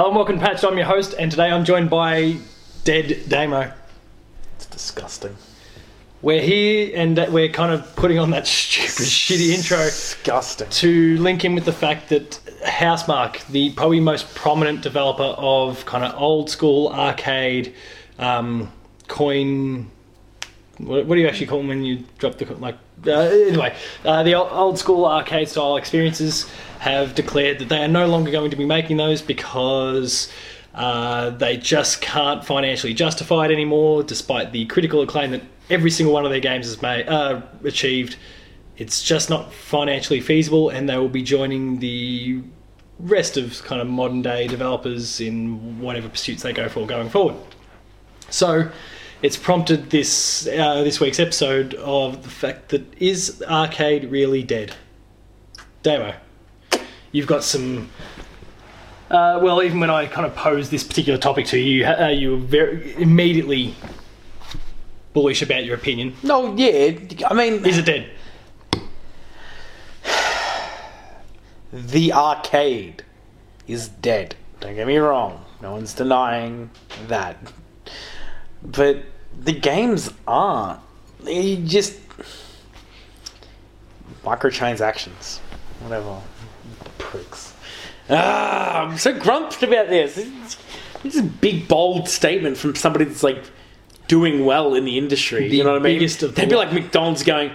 Hello and welcome to Patched. I'm your host, and today I'm joined by Dead Damo. It's disgusting. We're here and we're kind of putting on that stupid, shitty intro Disgusting. to link in with the fact that Housemarque, the probably most prominent developer of kind of old school arcade um, coin. What, what do you actually call them when you drop the like? Uh, anyway, uh, the old, school arcade style experiences have declared that they are no longer going to be making those because uh, they just can't financially justify it anymore, despite the critical acclaim that every single one of their games has made uh, achieved. It's just not financially feasible, and they will be joining the rest of kind of modern day developers in whatever pursuits they go for going forward. So, it's prompted this uh, this week's episode of the fact that is arcade really dead? Damo, you've got some. Uh, well, even when I kind of posed this particular topic to you, uh, you were very immediately bullish about your opinion. No, yeah. I mean, Is it dead? the arcade is dead. Don't get me wrong. No one's denying that. But the games aren't. They just microtransactions, whatever. Pricks. Ah, I'm so grumped about this. It's, it's a big, bold statement from somebody that's like doing well in the industry. The you know what I mean? They'd be like McDonald's going,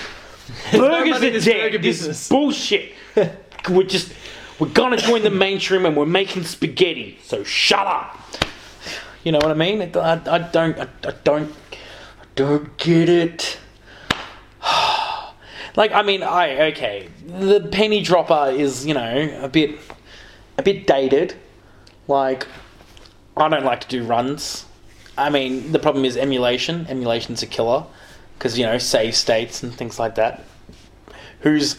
Burgers are this dead. burger This business." is bullshit. we're just we're gonna join the mainstream and we're making spaghetti. So shut up. You know what I mean? I, I, don't I, I don't I don't get it. like I mean I okay the penny dropper is you know a bit a bit dated. Like I don't like to do runs. I mean the problem is emulation. Emulation's a killer because you know save states and things like that. Who's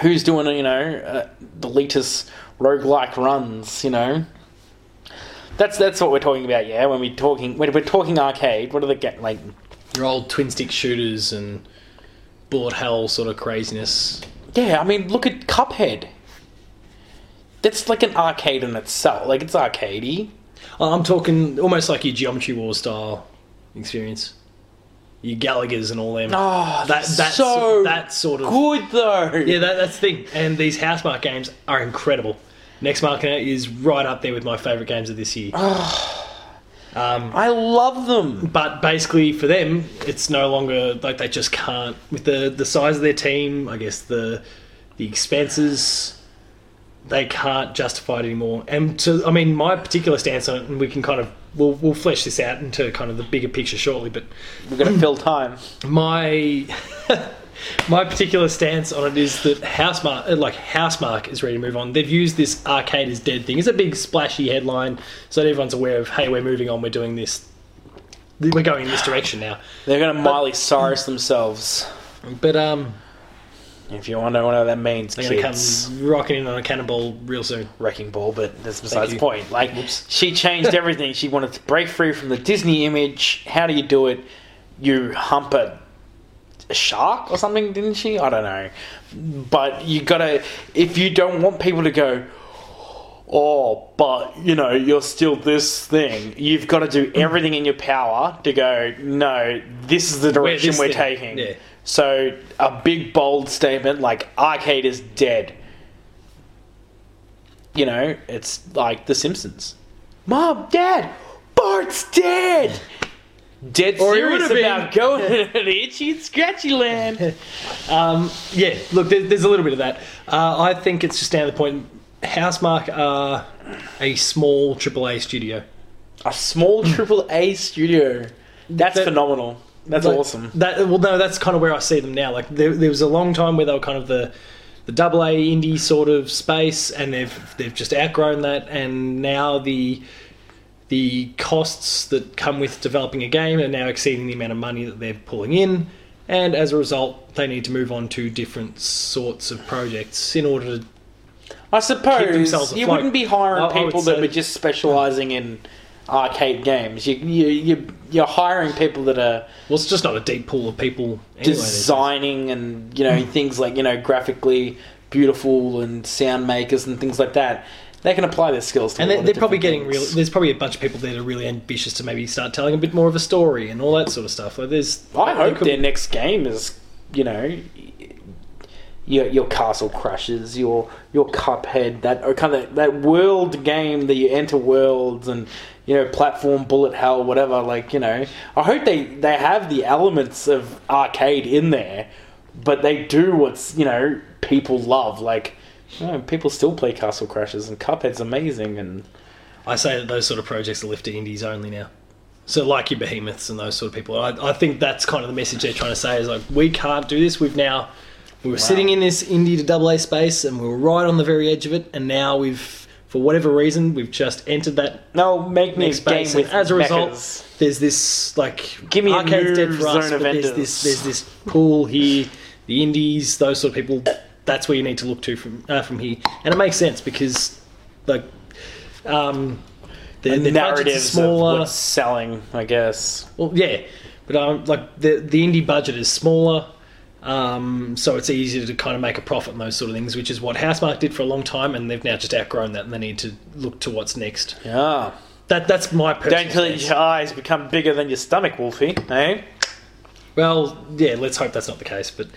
who's doing you know uh, the latest roguelike runs? You know, that's that's what we're talking about. Yeah, when we're talking when we're talking arcade, what are the like? Your old twin stick shooters and bullet hell sort of craziness. Yeah, I mean, look at Cuphead. That's like an arcade in itself. Like it's arcadey. Oh, I'm talking almost like your Geometry War style experience. Your Galaga's and all them. Oh, that that's that's so that sort of good though. yeah. That, that's the thing. And these Housemarque games are incredible. Nex Machina is right up there with my favourite games of this year. um, I love them. but basically, for them, it's no longer like they just can't with the the size of their team. I guess the the expenses they can't justify it anymore. And to, I mean, my particular stance on it, and we can kind of we'll we'll flesh this out into kind of the bigger picture shortly. But We're gonna fill time. my my particular stance on it is that Housemarque, uh, like Housemarque, is ready to move on. They've used this arcade is dead thing. It's a big splashy headline, so that everyone's aware of. Hey, we're moving on. We're doing this. We're going in this direction now. They're gonna Miley Cyrus themselves. But um, If you want to know what that means, they're going to come rocking in on a cannonball real soon. wrecking ball, but that's besides the point. Like Whoops. she changed everything. she wanted to break free from the Disney image. How do you do it? You hump a, a shark or something, didn't she? I don't know. But you gotta if you don't want people to go, Oh, but you know, you're still this thing. You've got to do mm. everything in your power to go, no, this is the direction this we're taking. Yeah. So a big bold statement like arcade is dead. You know, it's like The Simpsons. Mom, Dad, Bart's dead. Dead Or serious about going to itchy and scratchy land. Um, yeah, look, there, there's a little bit of that. Uh, I think it's just down to the point. Housemarque are a small AAA studio. A small AAA studio. That's That- phenomenal. That's Like, awesome. That well, no, that's kind of where I see them now. Like there, there was a long time where they were kind of the the double A indie sort of space, and they've they've just outgrown that, and now the the costs that come with developing a game are now exceeding the amount of money that they're pulling in, and as a result, they need to move on to different sorts of projects in order to. I suppose you wouldn't be hiring I- I people that say- were just specialising in arcade games. You, you, you, you're hiring people that are Well, it's just not a deep pool of people. Anyway, designing and you know things like you know graphically beautiful and sound makers and things like that. They can apply their skills. To And a they're, lot they're of probably getting real. There's probably a bunch of people there that are really ambitious to maybe start telling a bit more of a story and all that sort of stuff. Like there's. I hope could- their next game is, you know, your your Castle Crashers, your your Cuphead, that or kind of that world game that you enter worlds and you know platform bullet hell, whatever. Like you know, I hope they they have the elements of arcade in there, but they do what's you know people love. Like know, people still play Castle Crashers and Cuphead's amazing and. I say that those sort of projects are left to indies only now. So like your behemoths and those sort of people. I, I think that's kind of the message they're trying to say is like we can't do this. We've now we were sitting in this indie to double A space and we were right on the very edge of it, and now we've for whatever reason we've just entered that No, make me a game space. And as a result, mechas. there's this like Give me a arcade's new dead for us, but there's this there's this pool here, the indies, those sort of people. That's where you need to look to from uh, from here, and it makes sense because like um, the, the narratives smaller. of what's selling, I guess. Well, yeah, but um, like the the indie budget is smaller, um, so it's easier to kind of make a profit and those sort of things, which is what Housemarque did for a long time, and they've now just outgrown that, and they need to look to what's next. Yeah. That that's my personal. Don't let your eyes become bigger than your stomach, Wolfie. Eh? Well, yeah, let's hope that's not the case. But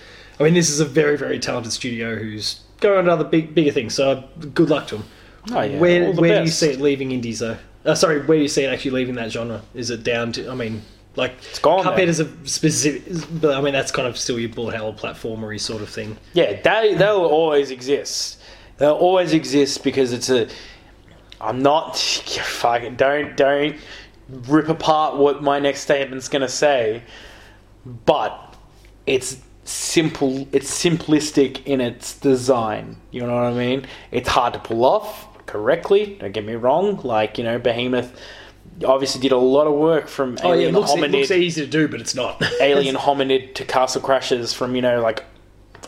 I mean, this is a very very talented studio who's going on to other big bigger things. So good luck to them. Oh yeah. where where do you see it leaving indies though? Uh, sorry, where do you see it actually leaving that genre? Is it down to? I mean, like it's gone Cuphead there. is a specific, but I mean that's kind of still your bullet hell platformery sort of thing. Yeah, they they'll always exist. They'll always exist because it's a. I'm not fucking don't don't rip apart what my next statement's gonna say, but it's simple. It's simplistic in its design. You know what I mean? It's hard to pull off correctly. Don't get me wrong. Like you know, Behemoth obviously did a lot of work from Oh yeah, it Alien looks, it looks easy to do, but it's not. Alien Hominid to Castle Crashers from, you know, like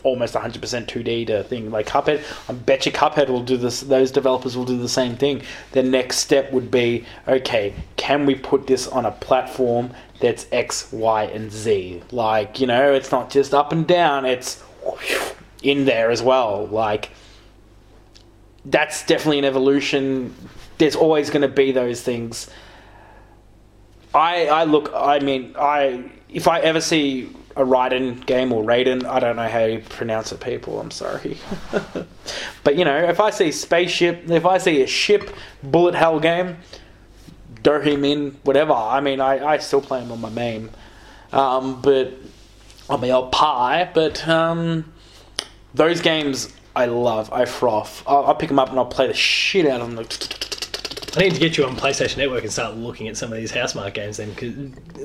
almost 100% 2D to thing like Cuphead. I bet you Cuphead will do this, those developers will do the same thing. The next step would be okay, can we put this on a platform that's X, Y, and Z? Like, you know, it's not just up and down, it's in there as well. Like, that's definitely an evolution. There's always going to be those things. I I look. I mean, I if I ever see a Raiden game or Raiden, I don't know how you pronounce it, people. I'm sorry, but you know, if I see spaceship, if I see a ship bullet hell game, do him in whatever. I mean, I I still play him on my main, um, but on my old pie. But um, those games I love. I froth. I'll, I'll pick them up and I'll play the shit out of them. I need to get you on PlayStation Network and start looking at some of these Housemarque games then, because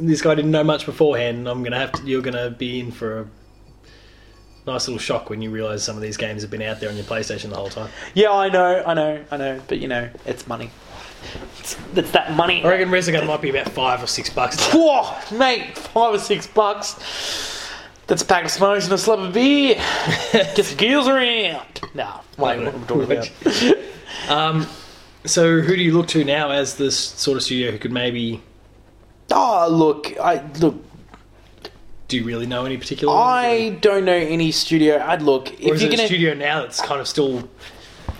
this guy didn't know much beforehand. And I'm gonna have to. You're gonna be in for a nice little shock when you realise some of these games have been out there on your PlayStation the whole time. Yeah, I know, I know, I know. But you know, it's money. It's, it's that money. I reckon Resogun might be about five or six bucks. Whoa, mate, five or six bucks. That's a pack of smokes and a slab of beer. Get the gears around. Nah, wait, what I'm talking about. Um, so who do you look to now as this sort of studio who could maybe? Oh, look, I look. Do you really know any particular? I don't know any studio. I'd look or if is you're it gonna a studio now that's kind of still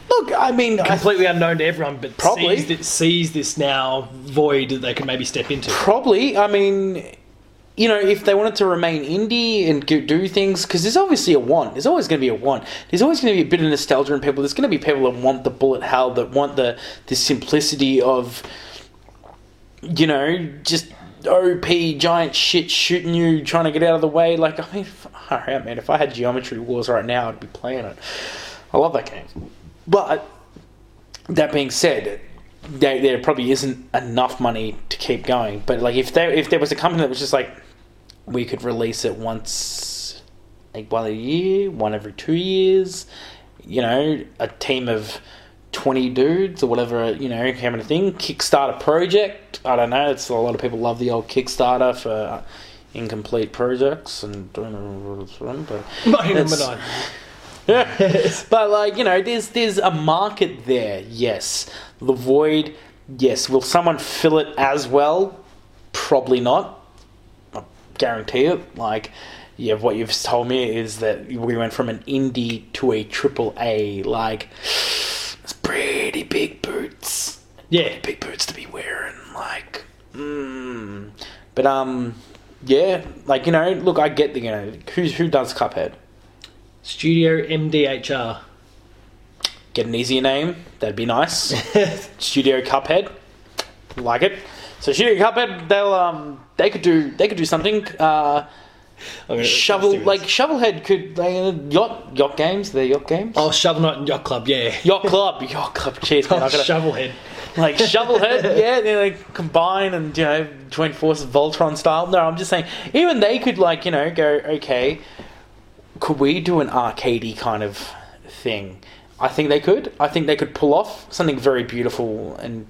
look. I mean, I, completely unknown to everyone, but Probably. sees, thi- sees this now void that they can maybe step into? Probably. I mean, you know, if they wanted to remain indie and do things, because there's obviously a want. There's always going to be a want. There's always going to be a bit of nostalgia in people. There's going to be people that want the bullet hell, that want the the simplicity of, you know, just OP giant shit shooting you, trying to get out of the way. Like, I mean, alright, man. If I had Geometry Wars right now, I'd be playing it. I love that game. But that being said, there, there probably isn't enough money to keep going. But like if there if there was a company that was just like we could release it once like one a year, one every two years, you know, a team of twenty dudes or whatever, you know, kind of thing. Kickstarter project. I don't know. It's a lot of people love the old Kickstarter for uh, incomplete projects and don't know what it's from, but My number It's- nine. but like you know, there's there's a market there. Yes, the void. Yes, will someone fill it as well? Probably not. Guarantee it. Like, yeah, what you've told me is that we went from an indie to a triple A. Like, it's pretty big boots. Yeah. Big boots to be wearing, like. Mm. But um, yeah, like you know, look, I get the you know who's who does Cuphead. Studio MDHR. Get an easier name, that'd be nice. Studio Cuphead, like it. So Studio Cuphead, they'll um, they could do they could do something. Uh, gonna- shovel like. Shovelhead could they, yacht yacht games. They're yacht games. Oh, Shovel Knight and Yacht Club, yeah. Yacht Club, Yacht Club. Cheers, man. I gotta, Shovelhead. like Shovelhead, yeah, they like combine and you know join forces Voltron style. No, I'm just saying, even they could like you know go okay. Could we do an arcadey kind of thing? I think they could. I think they could pull off something very beautiful and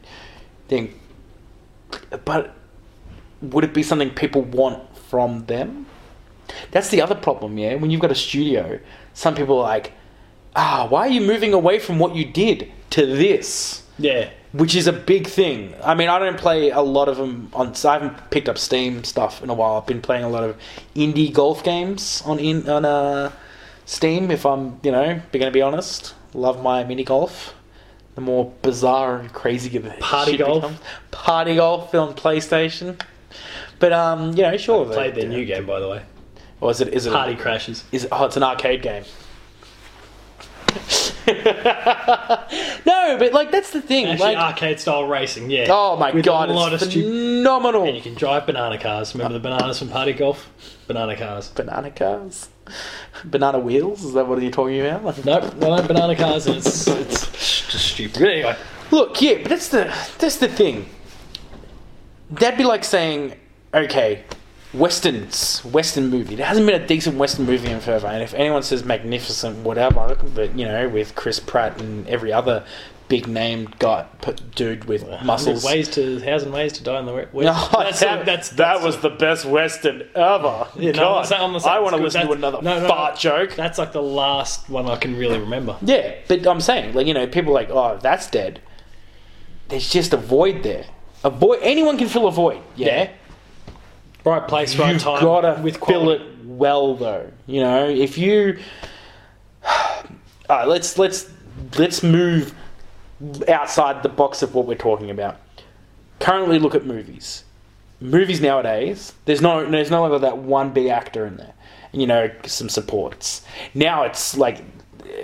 thing. But would it be something people want from them? That's the other problem, yeah. When you've got a studio, some people are like, ah, why are you moving away from what you did to this? Yeah. which is a big thing. I mean, I don't play a lot of them on. So I haven't picked up Steam stuff in a while. I've been playing a lot of indie golf games on in on uh, Steam. If I'm, you know, be going to be honest, love my mini golf. The more bizarre and crazy the Party golf? becomes. party golf on PlayStation. But um, you know, sure. Played their new game, by the way. Or is it? Is it? Party Crashers. Is it, oh, it's an arcade game. no, but like that's the thing. Actually, like, arcade style racing, yeah. Oh my With god, a lot it's phenomenal. And you can drive banana cars. Remember the bananas from Party Golf? Banana cars. Banana cars? Banana wheels? Is that what you're talking about? Nope, no, no banana cars, it's it's just stupid. Anyway, Look, yeah, but that's the that's the thing. That'd be like saying, okay, westerns, western movie. There hasn't been a decent western movie in forever. And if anyone says magnificent, whatever, but you know, with Chris Pratt and every other big name guy, p- dude with muscles. ways to thousand ways to die in the west. No, that's, that, that's, that was the best western ever. Yeah, no, I'm saying- I'm not saying I want to listen to another That's- no, no, fart no. joke. That's like the last one I can really remember. Yeah, but I'm saying, like, you know, people are like, oh, that's dead. There's just a void there. A void. Anyone can fill a void. Yeah. Yeah. Right place, right You've time. gotta with fill it well, though. You know, if you. All right, let's let's let's move outside the box of what we're talking about. Currently, look at movies. Movies nowadays, there's no there's no longer that one big actor in there. You know, some supports. Now it's like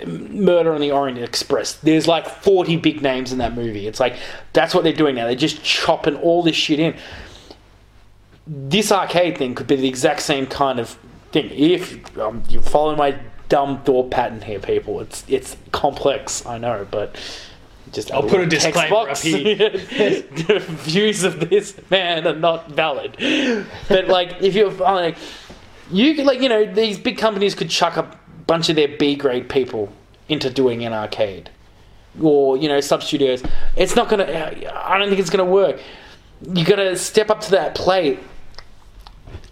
Murder on the Orient Express. There's like 40 big names in that movie. It's like that's what they're doing now. They're just chopping all this shit in. This arcade thing could be the exact same kind of thing. If um, you follow my dumb thought pattern here, people, it's it's complex. I know, but just I'll put a disclaimer up here. Views of this man are not valid. But like, if you're like, you could like you know these big companies could chuck a bunch of their B grade people into doing an arcade, or you know sub studios. It's not gonna. I don't think it's gonna work. You got to step up to that plate.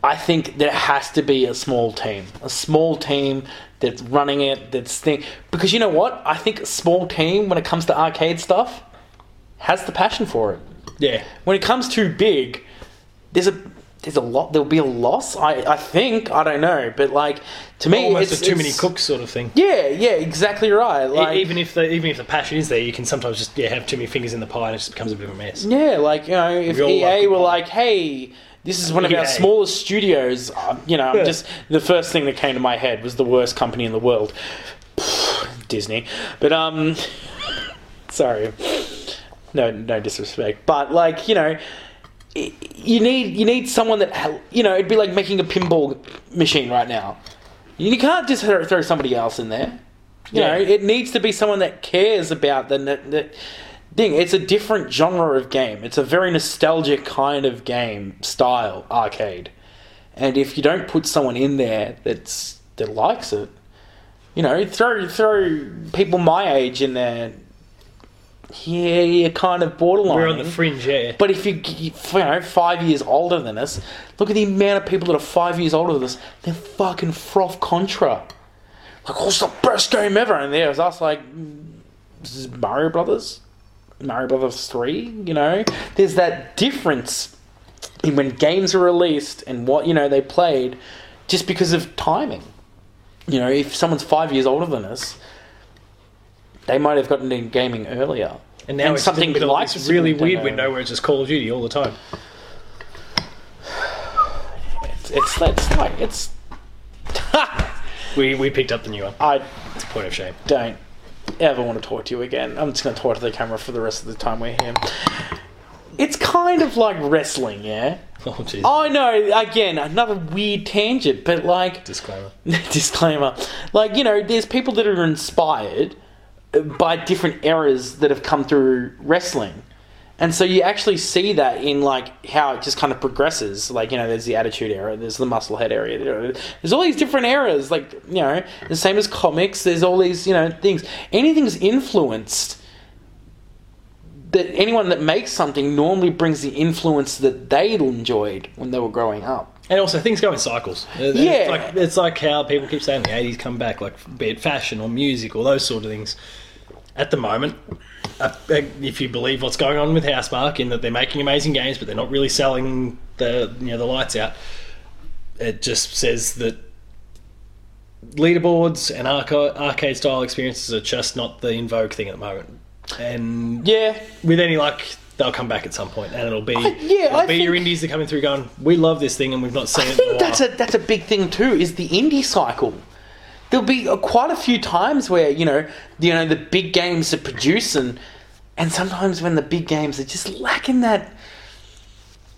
I think there has to be a small team, a small team that's running it. That's thing because you know what? I think a small team when it comes to arcade stuff has the passion for it Yeah. when it comes too big, there's a there's a lot. There'll be a loss. I I think I don't know, but like to me, Almost it's a too many cooks sort of thing. Yeah, yeah, exactly right. E- Like even if the even if the passion is there, you can sometimes just yeah have too many fingers in the pie and it just becomes a bit of a mess. yeah, like you know, if We EA were like, hey. This is one of our smallest studios. Um, you know, I'm Yeah. just the first thing that came to my head was the worst company in the world, Disney. But um, sorry, no, no disrespect. But like you know, you need you need someone that you know. It'd be like making a pinball machine right now. You can't just throw throw somebody else in there. You Yeah. know, it needs to be someone that cares about the, the thing. It's a different genre of game. It's a very nostalgic kind of game style arcade. And if you don't put someone in there that's that likes it, you know, throw throw people my age in there. Yeah, you're kind of borderline. We're on the fringe, yeah. But if you, you know, five years older than us, look at the amount of people that are five years older than us. They're fucking froth Contra. Like, oh, it's the best game ever. And there was us like, Mario Brothers, Mario Brothers Three. You know, there's that difference in when games are released and what you know they played, just because of timing. You know, if someone's five years older than us, they might have gotten into gaming earlier. And now And it's something like this really weird Nintendo. window where it's just Call of Duty all the time. It's it's, it's like it's. We we picked up the new one. I It's a point of shame. don't ever want to talk to you again. I'm just going to talk to the camera for the rest of the time we're here. It's kind of like wrestling, yeah. Oh jeez. I know. Again, another weird tangent, but like Disclaimer. disclaimer, like you know, there's people that are inspired uh, by different eras that have come through wrestling. And so you actually see that in like how it just kind of progresses. Like you know, there's the Attitude Era, there's the Musclehead area. there- There's all these different eras. Like you know, the same as comics. There's all these you know things. Anything's influenced. That anyone that makes something normally brings the influence that they enjoyed when they were growing up. And also, things go in cycles. It- Yeah. It's like, it's like how people keep saying the 80s come back, like be it fashion or music or those sort of things. At the moment, uh, uh, if you believe what's going on with Housemarque in that they're making amazing games, but they're not really selling the you know the lights out, it just says that leaderboards and arca- arcade style experiences are just not the in vogue thing at the moment. And Yeah, with any luck, they'll come back at some point, and it'll be yeah, it'll I be your indies that are coming through going, we love this thing, and we've not seen I it. a think that's a that's a big thing too. Is the indie cycle? There'll be uh, quite a few times where you know you know the big games are producing, and sometimes when the big games are just lacking that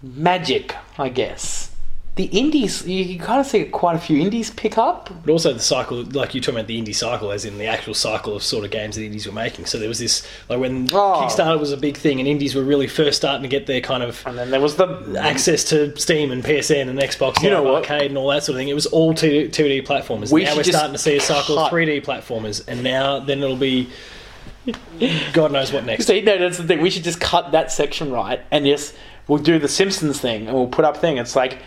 magic, I guess. The indies, you, you kind of see quite a few indies pick up. But also the cycle, like you're talking about the indie cycle, as in the actual cycle of sort of games that indies were making. So there was this, like when Oh. Kickstarter was a big thing, and indies were really first starting to get their kind of And then there was the access to Steam and PSN and Xbox You know what? Arcade and all that sort of thing. It was all 2, 2D platformers. We now we're starting to see a cycle cut- of 3D platformers, and now then it'll be God knows what next. See, no, that's the thing. We should just cut that section right, and just we'll do the Simpsons thing, and we'll put up thing. It's like,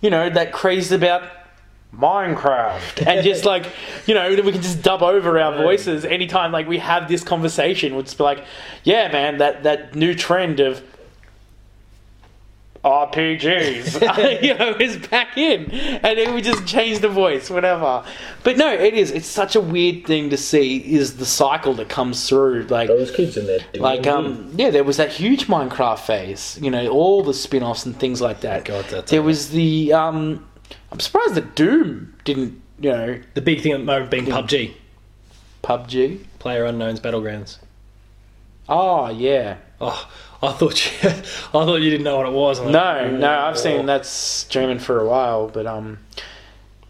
you know, that craze about Minecraft, and just like, you know, we can just dub over our voices anytime like we have this conversation. We'll just be like, yeah, man, that that new trend of RPGs, you know, is back in, and it would just change the voice, whatever. But no, it is. It's such a weird thing to see. Is the cycle that comes through, like Those kids in there. like um yeah there was that huge minecraft phase you know all the spin-offs and things like that God, that's there was the um i'm surprised that doom didn't you know the big thing at the moment being PUBG, pubg Player Unknown's Battlegrounds. oh yeah Oh, I thought you, I thought you didn't know what it was. Like, no no i've seen that's German for a while but um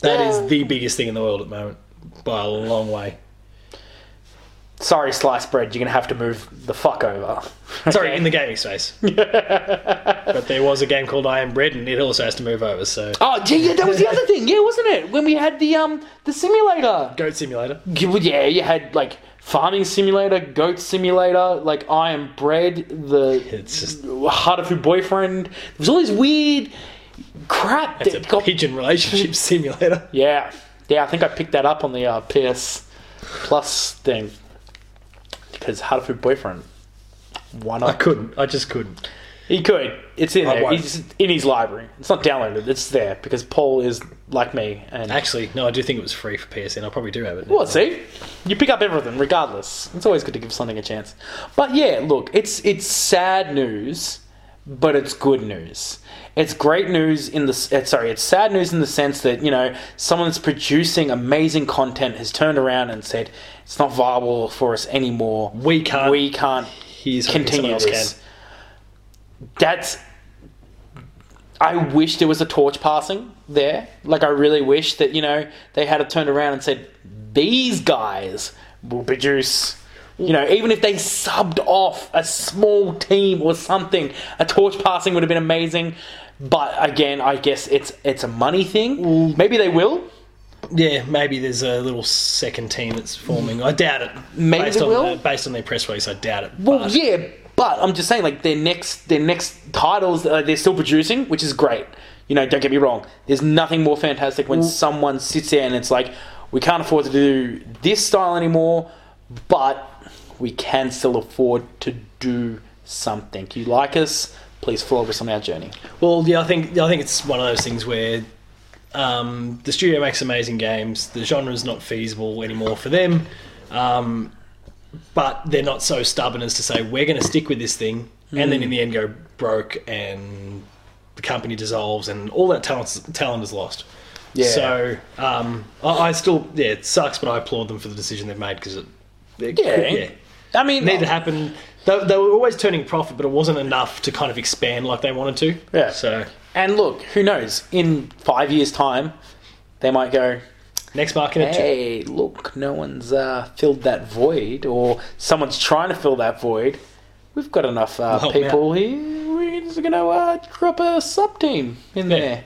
That Yeah. is the biggest thing in the world at the moment by a long way. sorry sliced bread you're gonna have to move the fuck over Sorry, in the gaming space. but there was a game called I Am Bread, and it also has to move over. So, oh yeah, yeah that was the other thing yeah wasn't it when we had the um the simulator Goat Simulator. Yeah, you had like farming simulator, goat simulator, like I am bread, the It's just Hatoful boyfriend. There's all these weird crap it's a got. pigeon relationship simulator. Yeah, yeah. I think I picked that up on the uh, PS Plus thing because Hatoful boyfriend. Why not? I couldn't. I just couldn't. He could. It's in I there. won't. He's in his library. It's not downloaded. It's there because Paul is like me and Actually, no, I do think it was free for PSN. I probably do have it. Well, see, you pick up everything regardless. It's always good to give something a chance. But yeah, look, it's it's sad news, but it's good news. It's great news in the s- uh, sorry, it's sad news in the sense that you know someone that's producing amazing content has turned around and said it's not viable for us anymore. We can't. We can't He's hoping continue else this. That's. I wish there was a torch passing there. Like I really wish that you know they had a turned around and said these guys will produce. You know, even if they subbed off a small team or something, a torch passing would have been amazing. But again, I guess it's it's a money thing. Mm. Maybe they will. Yeah, maybe there's a little second team that's forming. I doubt it. Maybe based they on will. The, based on their press release, I doubt it. Well, yeah, but I'm just saying, like their next their next titles, uh, they're still producing, which is great. You know, don't get me wrong. There's nothing more fantastic when someone sits there and it's like, we can't afford to do this style anymore, but we can still afford to do something. You like us? Please follow us on our journey. Well, yeah, I think I think it's one of those things where um, the studio makes amazing games. The genre is not feasible anymore for them. Um, but they're not so stubborn as to say we're going to stick with this thing, and then in the end go broke and the company dissolves and all that talent talent is lost. Yeah. So um, I, I still yeah it sucks, but I applaud them for the decision they've made because it, it Yeah. yeah I mean, needed to happen. They, they were always turning profit, but it wasn't enough to kind of expand like they wanted to. Yeah. So and look, who knows? In five years' time, they might go, next market, hey, look, no one's uh, filled that void, or someone's trying to fill that void. We've got enough uh, help me people here. We're just going to uh, drop a sub team in Yeah. there.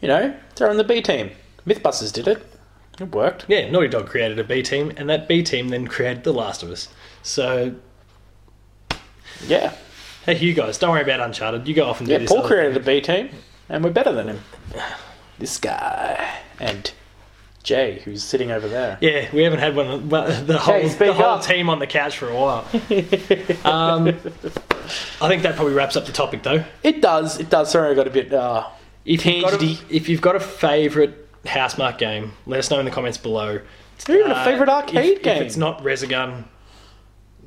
You know, throw in the B team. Mythbusters did it. It worked. yeah, Naughty Dog created a B team, and that B team then created The Last of Us. So Yeah. hey, you guys, don't worry about Uncharted. You go off and do Yeah, this. Paul other created a B team, and we're better than him. This guy. And Jay, who's sitting over there. Yeah, we haven't had one well, the whole, Hey, the whole up. team on the couch for a while. um, I think that probably wraps up the topic, though. It does, it does. Sorry, I got a bit uh, If you've got a, if you've got a favourite Housemarque game, let us know in the comments below. Even a Uh, favourite arcade if, game. If it's not Resogun,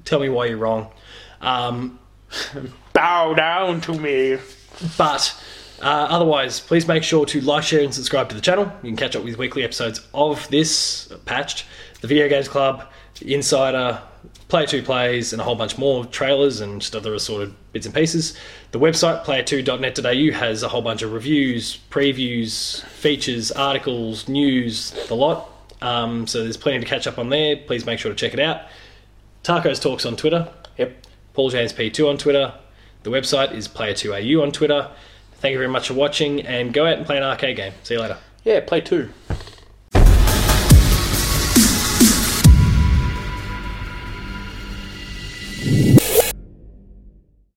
tell me why you're wrong. Um, Bow down to me. But uh, otherwise, please make sure to like, share, and subscribe to the channel. You can catch up with weekly episodes of this patched, the Video Games Club, Insider, Player 2 Plays, and a whole bunch more trailers and just other assorted bits and pieces. The website, player2.net.au, has a whole bunch of reviews, previews, features, articles, news, the lot. Um, so there's plenty to catch up on there. Please make sure to check it out. Tacos Talks on Twitter. Yep. Paul James P2 on Twitter. The website is Player2AU on Twitter. Thank you very much for watching and go out and play an arcade game. See you later. Yeah, play two.